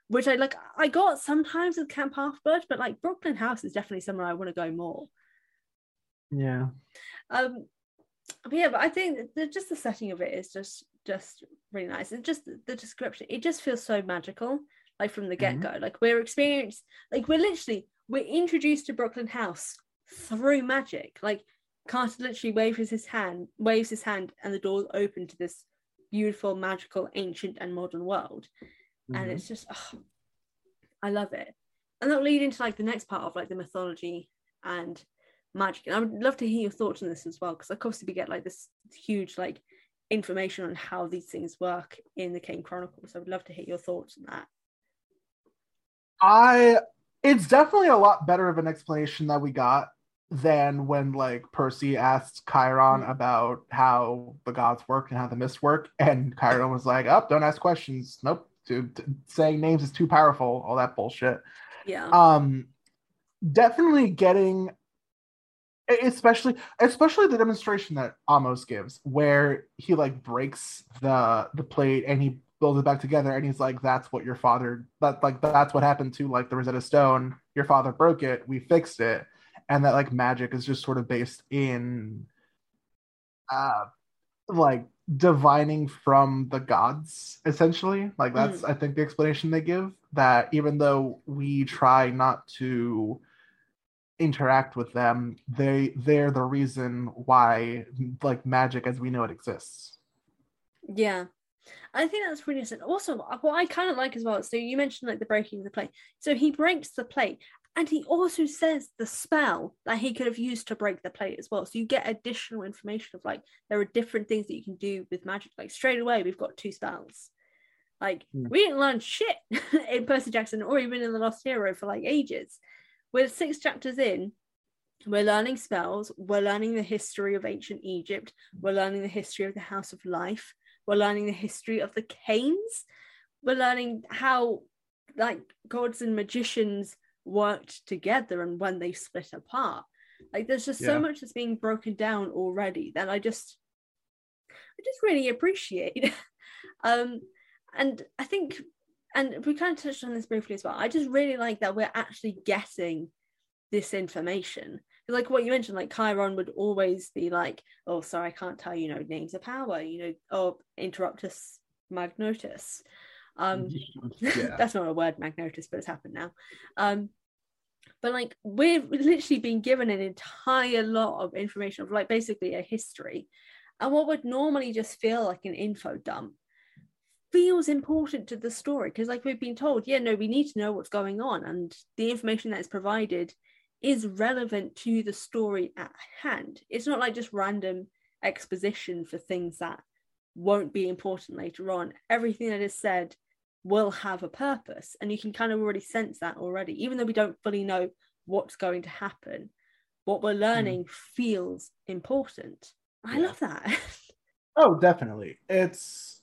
Which I like I got sometimes with Camp Half Blood, but like Brooklyn House is definitely somewhere I want to go more. Yeah. Um but yeah, but I think the, just the setting of it is just just really nice. And just the description, it just feels so magical, like from the get go. Mm-hmm. Like we're experienced, like we're literally we're introduced to Brooklyn House through magic. Like Carter literally waves his hand, waves his hand, and the doors open to this beautiful, magical, ancient, and modern world. Mm-hmm. And it's just, oh, I love it. And that'll lead into like the next part of like the mythology and magic. And I would love to hear your thoughts on this as well, because of course we get like this huge like information on how these things work in the Kane Chronicles. I would love to hear your thoughts on that. I it's definitely a lot better of an explanation that we got than when like Percy asked Chiron mm-hmm. about how the gods work and how the myths work, and Chiron was like, "Up, oh, don't ask questions. Nope, dude, saying names is too powerful. All that bullshit." Yeah. Um, definitely getting especially especially the demonstration that Amos gives where he like breaks the the plate and he builds it back together and he's like that's what your father that like that's what happened to like the Rosetta Stone. Your father broke it. We fixed it. And that like magic is just sort of based in uh like divining from the gods essentially. Like that's mm. i think the explanation they give that even though we try not to interact with them they they're the reason why like magic as we know it exists. Yeah. I think that's really interesting. Also what i kind of like as well so you mentioned like the breaking of the plate. So he breaks the plate and he also says the spell that he could have used to break the plate as well. So you get additional information of like there are different things that you can do with magic. Like straight away we've got two spells. Like mm. we didn't learn shit in percy jackson or even in the lost hero for like ages we're six chapters in. We're learning spells. We're learning the history of ancient Egypt. We're learning the history of the House of Life. We're learning the history of the Kanes. We're learning how, like, gods and magicians worked together and when they split apart. Like, there's just yeah. so much that's being broken down already that I just, I just really appreciate. um, and I think and we kind of touched on this briefly as well. I just really like that we're actually getting this information. Like what you mentioned, like Chiron would always be like, "Oh, sorry, I can't tell you know names of power," you know, or Interruptus Magnotus. Um, yeah. that's not a word, Magnotus, but it's happened now. Um, but like we're literally being given an entire lot of information of like basically a history, and what would normally just feel like an info dump feels important to the story because like we've been told yeah no we need to know what's going on and the information that is provided is relevant to the story at hand. It's not like just random exposition for things that won't be important later on. Everything that is said will have a purpose and you can kind of already sense that already even though we don't fully know what's going to happen. What we're learning mm. feels important. I love that. Oh, definitely. It's,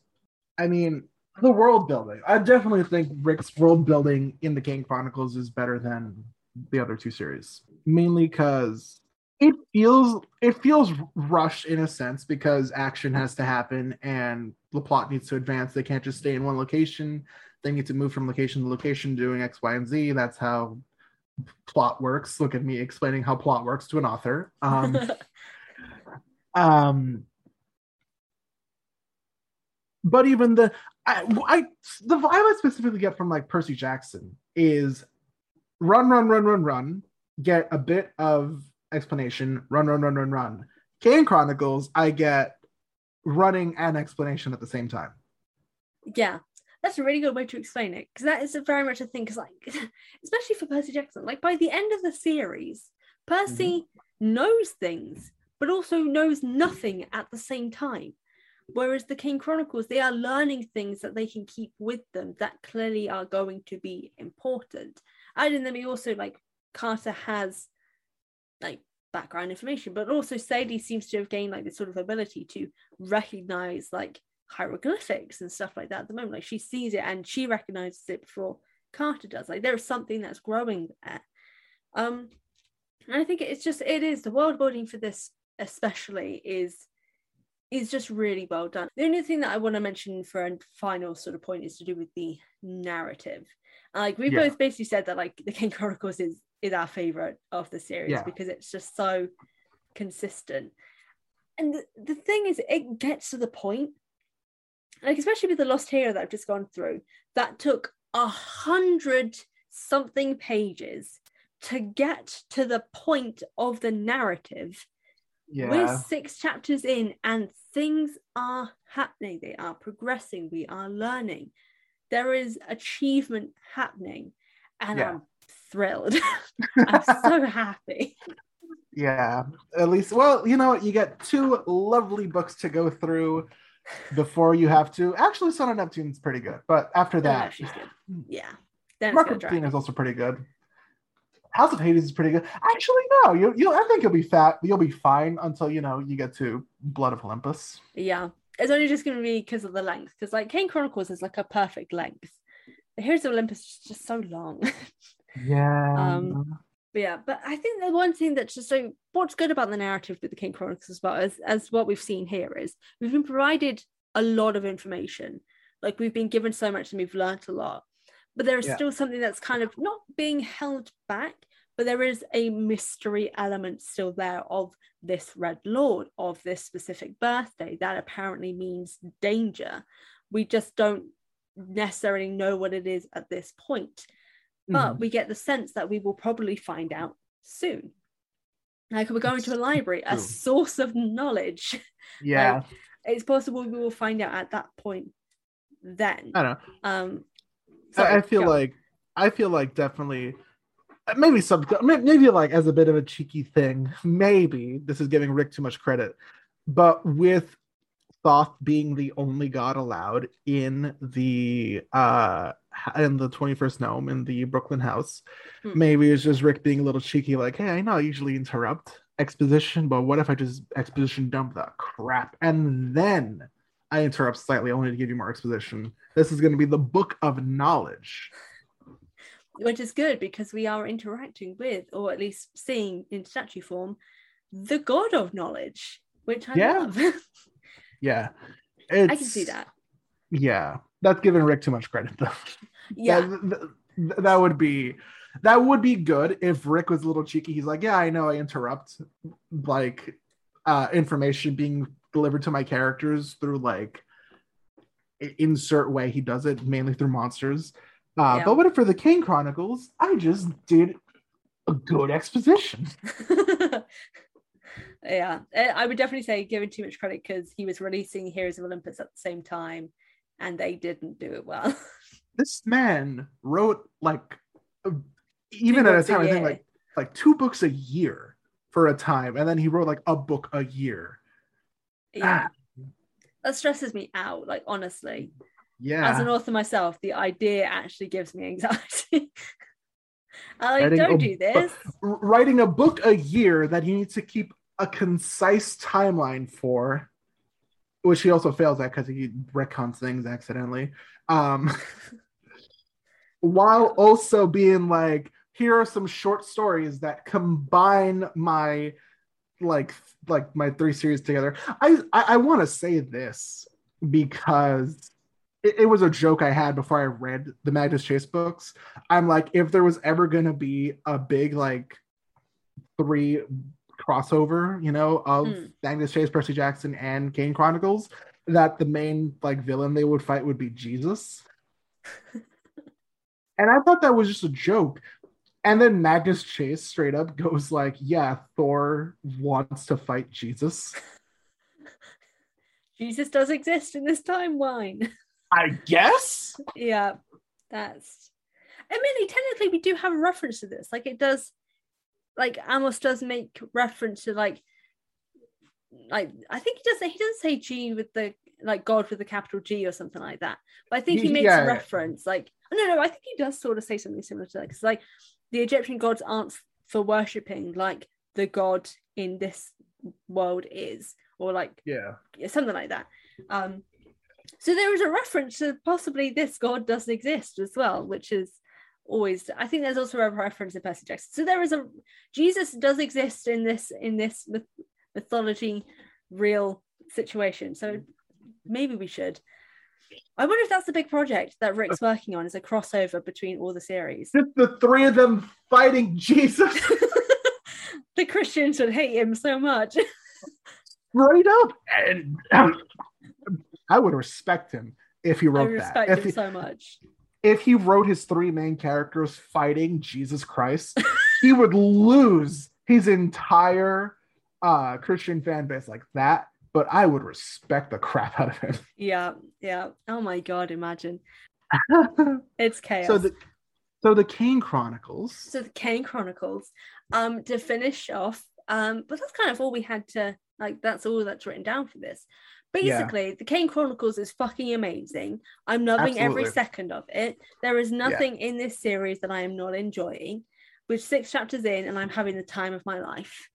I mean, the world building. I definitely think Rick's world building in the Kane Chronicles is better than the other two series, mainly because it feels it feels rushed in a sense because action has to happen and the plot needs to advance. They can't just stay in one location. They need to move from location to location, doing X, Y, and Z. That's how plot works. Look at me explaining how plot works to an author. Um, um, but even the I, I the vibe I specifically get from like Percy Jackson is run, run, run, run, run, get a bit of explanation, run, run, run, run, run. Kane Chronicles, I get running and explanation at the same time. Yeah, that's a really good way to explain it because that is very much a thing. Because like, especially for Percy Jackson, like by the end of the series, Percy mm-hmm. knows things, but also knows nothing at the same time. Whereas the Kane Chronicles, they are learning things that they can keep with them that clearly are going to be important. And then we also like Carter has like background information, but also Sadie seems to have gained like this sort of ability to recognize like hieroglyphics and stuff like that at the moment. Like she sees it and she recognizes it before Carter does. Like there is something that's growing there. Um, and I think it's just it is the world building for this especially is is just really well done. The only thing that I want to mention for a final sort of point is to do with the narrative. Like we yeah. both basically said that like the Kane Chronicles is is our favorite of the series yeah. because it's just so consistent. And the, the thing is, it gets to the point, like especially with the Lost Hero that I've just gone through, that took a hundred something pages to get to the point of the narrative. Yeah. We're six chapters in, and things are happening. They are progressing. We are learning. There is achievement happening, and yeah. I'm thrilled. I'm so happy. Yeah, at least, well, you know, you get two lovely books to go through before you have to. Actually, Son of Neptune's pretty good, but after that, she's good. Hmm. Yeah, then Mark of is also pretty good. House of Hades is pretty good. Actually, no, you you I think you'll be fat. You'll be fine until you know you get to Blood of Olympus. Yeah, it's only just going to be because of the length. Because like Kane Chronicles is like a perfect length. The Heroes of Olympus is just so long. Yeah. Um, but yeah, but I think the one thing that's just so what's good about the narrative with the Kane Chronicles as well as as what we've seen here is we've been provided a lot of information. Like we've been given so much and we've learned a lot. But there is yeah. still something that's kind of not being held back, but there is a mystery element still there of this Red Lord, of this specific birthday that apparently means danger. We just don't necessarily know what it is at this point but mm. we get the sense that we will probably find out soon like we're going to a library a source of knowledge yeah like, it's possible we will find out at that point then i don't know um sorry, I, feel like i feel like definitely maybe some maybe like as a bit of a cheeky thing maybe this is giving rick too much credit but with Thoth being the only god allowed in the uh in the 21st Nome in the Brooklyn house. Hmm. Maybe it's just Rick being a little cheeky, like, hey, I know I usually interrupt exposition, but what if I just exposition dump that crap and then I interrupt slightly only to give you more exposition? This is going to be the book of knowledge. Which is good because we are interacting with, or at least seeing in statue form, the god of knowledge, which I yeah. love. yeah. It's, I can see that. Yeah that's giving Rick too much credit though. Yeah. that, that, that, would be that would be good if Rick was a little cheeky. He's like, yeah, I know I interrupt like uh information being delivered to my characters through like insert way he does it mainly through monsters. Uh, yeah. But what if for the Kane Chronicles, I just did a good exposition. yeah, I would definitely say giving too much credit because he was releasing Heroes of Olympus at the same time and they didn't do it well. this man wrote like even at a time a I think like like two books a year for a time, and then he wrote like a book a year. Yeah. Ah. That stresses me out, like honestly. Yeah. As an author myself, the idea actually gives me anxiety. I like, don't a, do this. Writing a book a year that you need to keep a concise timeline for which he also fails at because he retcons things accidentally. Um, while also being like, here are some short stories that combine my like like my three series together. I I, I want to say this because it, it, was a joke I had before I read the Magnus Chase books. I'm like, if there was ever gonna be a big like three crossover, you know, of mm. Magnus Chase, Percy Jackson, and Kane Chronicles, that the main like villain they would fight would be Jesus. and I thought that was just a joke. And then Magnus Chase straight up goes like, "Yeah, Thor wants to fight Jesus." Jesus does exist in this timeline. I guess. yeah, that's. I mean, technically, we do have a reference to this. Like, it does like Amos does make reference to like like I think he does he doesn't say G with the like God with the capital G or something like that. But I think he makes yeah. a reference like no no I think he does sort of say something similar to that because like the Egyptian gods aren't for worshipping like the god in this world is or like yeah something like that. Um so there is a reference to possibly this god doesn't exist as well, which is always i think there's also a reference to percy jackson. So there is a jesus does exist in this in this myth, mythology real situation. So maybe we should i wonder if that's the big project that rick's working on is a crossover between all the series. The three of them fighting jesus. The christians would hate him so much. Right up. And um, i would respect him if he wrote I respect that. him he, so much. if he wrote his three main characters fighting Jesus Christ, he would lose his entire uh, Christian fan base like that. But I would respect the crap out of him. Yeah, yeah. Oh my god, imagine. it's chaos. So the so the Kane Chronicles. So the Kane Chronicles. Um, to finish off, um, but that's kind of all we had to like. That's all that's written down for this. Basically, yeah. the Kane Chronicles is fucking amazing. I'm loving Absolutely. every second of it. There is nothing yeah. in this series that I am not enjoying. We're six chapters in, and I'm having the time of my life.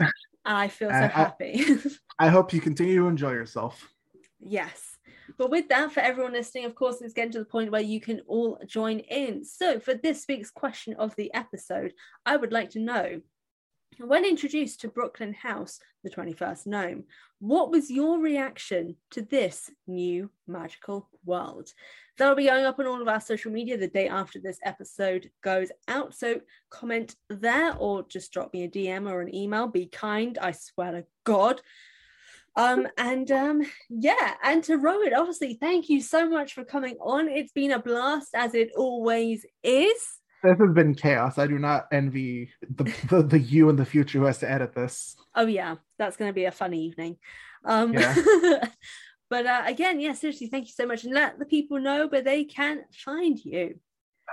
and I feel so I, happy. I hope you continue to enjoy yourself. Yes. But with that, for everyone listening, of course, it's getting to the point where you can all join in. So, for this week's question of the episode, I would like to know when introduced to Brooklyn House, the 21st Nome, what was your reaction to this new magical world? That'll be going up on all of our social media the day after this episode goes out. So comment there or just drop me a DM or an email. Be kind, I swear to God. Um, and um, yeah, and to Rowan, obviously, thank you so much for coming on. It's been a blast as it always is this has been chaos. I do not envy the, the, the you in the future who has to edit this. Oh yeah, that's going to be a fun evening. Um, yeah. but uh, again, yeah, seriously, thank you so much, and let the people know where they can find you.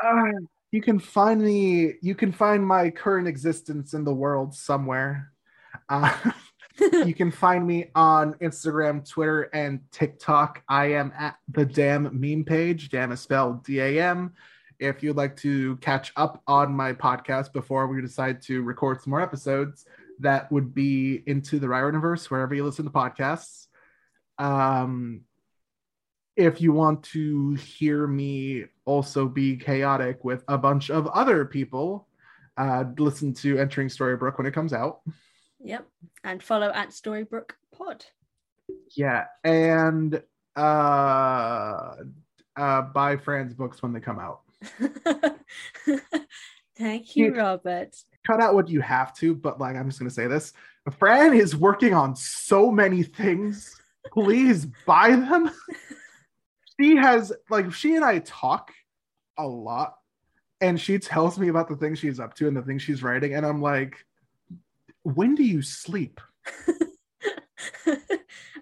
Uh, you can find me. You can find my current existence in the world somewhere. Uh, you can find me on Instagram, Twitter, and TikTok. I am at the dam meme page. Damn is spelled D A M if you'd like to catch up on my podcast before we decide to record some more episodes, that would be into the Riordanverse, wherever you listen to podcasts. Um, if you want to hear me also be chaotic with a bunch of other people, uh, listen to Entering Storybrooke when it comes out. Yep. And follow at Storybrooke Pod. Yeah. And uh, uh, buy Fran's books when they come out. Thank you, Robert. Cut out what you have to, but like I'm just gonna say this. Fran is working on so many things. Please buy them. she has like she and I talk a lot, and she tells me about the things she's up to and the things she's writing, and I'm like, when do you sleep?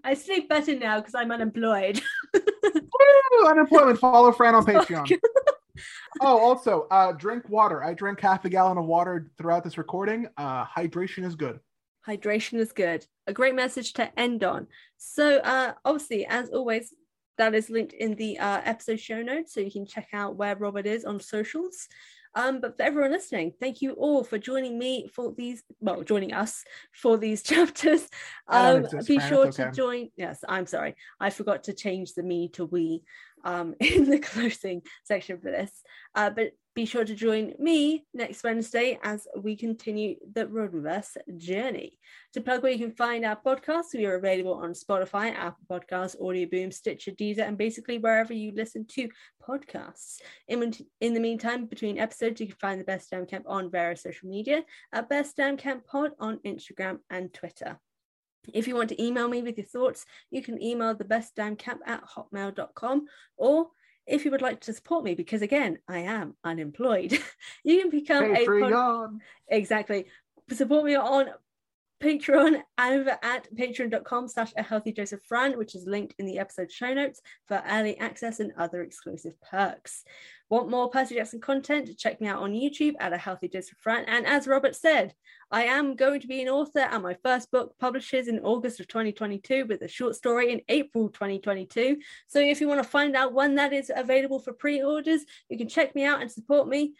I sleep better now because I'm unemployed. Woo, unemployment. Follow Fran on Patreon oh, also, uh, drink water. I drank half a gallon of water throughout this recording. Uh, hydration is good. Hydration is good. A great message to end on. So, uh, obviously, as always, that is linked in the uh, episode show notes, so you can check out where Robert is on socials. Um, but for everyone listening, thank you all for joining me for these, well, joining us for these chapters. Um, be sure okay. to join. Yes, I'm sorry. I forgot to change the me to we um, in the closing section for this. Uh, but be sure to join me next Wednesday as we continue the Riordanverse journey. To plug where you can find our podcasts, we are available on Spotify, Apple Podcasts, Audio Boom, Stitcher, Deezer, and basically wherever you listen to podcasts. In, in the meantime, between episodes, you can find the Best Dam Camp on various social media at Best Dam Camp Pod on Instagram and Twitter. If you want to email me with your thoughts, you can email the best dam camp at hotmail.com or if you would like to support me, because again, I am unemployed, you can become Patreon. a exactly support me on Patreon over at patreon.com slash a healthy dose of Fran, which is linked in the episode show notes for early access and other exclusive perks. Want more Percy Jackson content? Check me out on YouTube at a healthy dose of Fran. And as Robert said, I am going to be an author, and my first book publishes in August of 2022 with a short story in April 2022. So if you want to find out when that is available for pre-orders, you can check me out and support me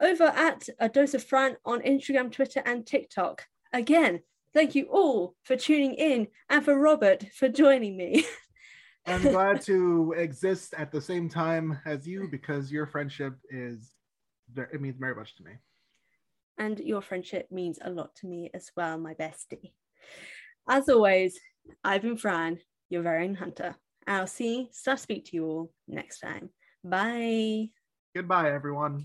over at a dose of Fran on Instagram, Twitter, and TikTok. Again, Thank you all for tuning in and for Robert for joining me. I'm glad to exist at the same time as you because your friendship is it means very much to me. And your friendship means a lot to me as well, my bestie. As always, I've been Fran, your very own hunter. I'll see, start speak to you all next time. Bye. Goodbye, everyone.